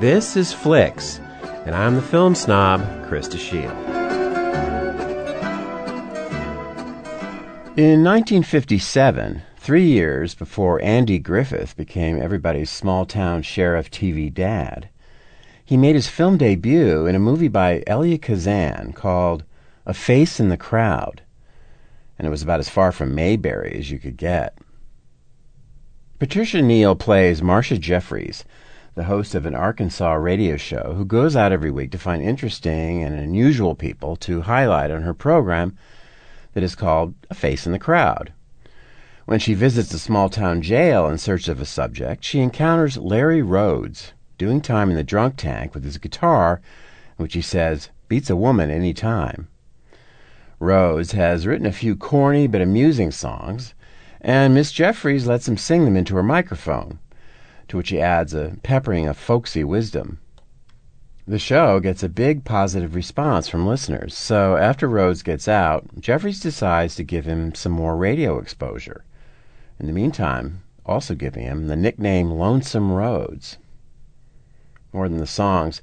This is Flicks, and I'm the film snob, Krista Shield. In 1957, three years before Andy Griffith became everybody's small town sheriff TV dad, he made his film debut in a movie by Elia Kazan called A Face in the Crowd, and it was about as far from Mayberry as you could get. Patricia Neal plays Marcia Jeffries, the host of an Arkansas radio show who goes out every week to find interesting and unusual people to highlight on her program that is called A Face in the Crowd. When she visits a small town jail in search of a subject, she encounters Larry Rhodes, doing time in the drunk tank with his guitar, which he says beats a woman any time. Rhodes has written a few corny but amusing songs, and Miss Jeffries lets him sing them into her microphone, to which he adds a peppering of folksy wisdom. The show gets a big positive response from listeners, so after Rhodes gets out, Jeffries decides to give him some more radio exposure. In the meantime, also giving him the nickname Lonesome Rhodes. More than the songs,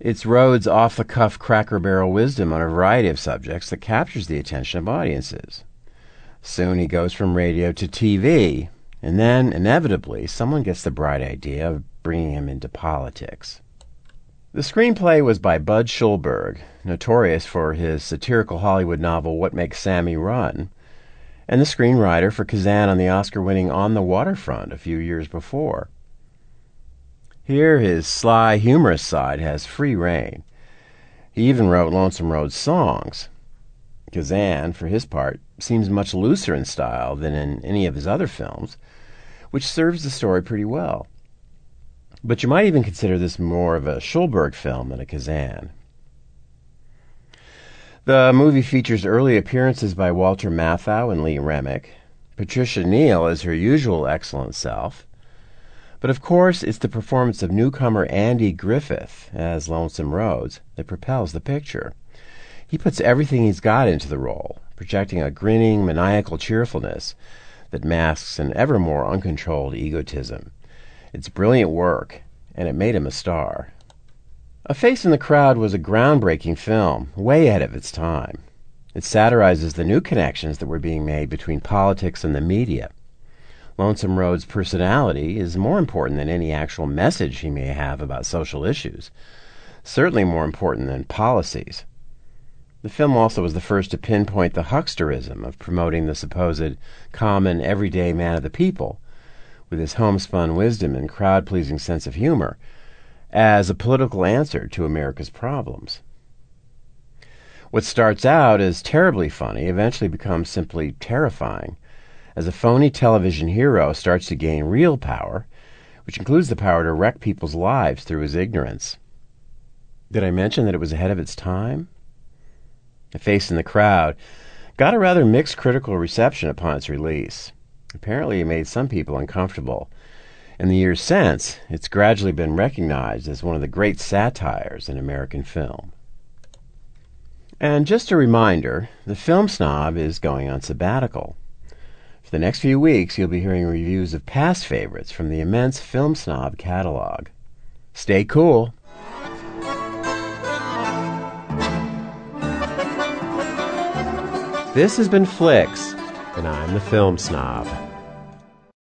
it's Rhodes' off the cuff cracker barrel wisdom on a variety of subjects that captures the attention of audiences. Soon he goes from radio to TV, and then, inevitably, someone gets the bright idea of bringing him into politics. The screenplay was by Budd Schulberg, notorious for his satirical Hollywood novel What Makes Sammy Run, and the screenwriter for Kazan on the Oscar winning On the Waterfront a few years before. Here, his sly, humorous side has free rein. He even wrote Lonesome Rhodes songs. Kazan, for his part, seems much looser in style than in any of his other films, which serves the story pretty well. But you might even consider this more of a Schulberg film than a Kazan. The movie features early appearances by Walter Matthau and Lee Remick, Patricia Neal as her usual excellent self, but of course it's the performance of newcomer Andy Griffith as Lonesome Rhodes that propels the picture. He puts everything he's got into the role, projecting a grinning, maniacal cheerfulness that masks an ever more uncontrolled egotism. It's brilliant work, and it made him a star. A Face in the Crowd was a groundbreaking film, way ahead of its time. It satirizes the new connections that were being made between politics and the media. Lonesome Rhodes' personality is more important than any actual message he may have about social issues, certainly more important than policies. The film also was the first to pinpoint the hucksterism of promoting the supposed common, everyday man of the people, with his homespun wisdom and crowd pleasing sense of humor, as a political answer to America's problems. What starts out as terribly funny eventually becomes simply terrifying as a phony television hero starts to gain real power, which includes the power to wreck people's lives through his ignorance. Did I mention that it was ahead of its time? Face in the Crowd got a rather mixed critical reception upon its release. Apparently, it made some people uncomfortable. In the years since, it's gradually been recognized as one of the great satires in American film. And just a reminder the film snob is going on sabbatical. For the next few weeks, you'll be hearing reviews of past favorites from the immense Film Snob catalog. Stay cool. This has been Flicks, and I'm the Film Snob.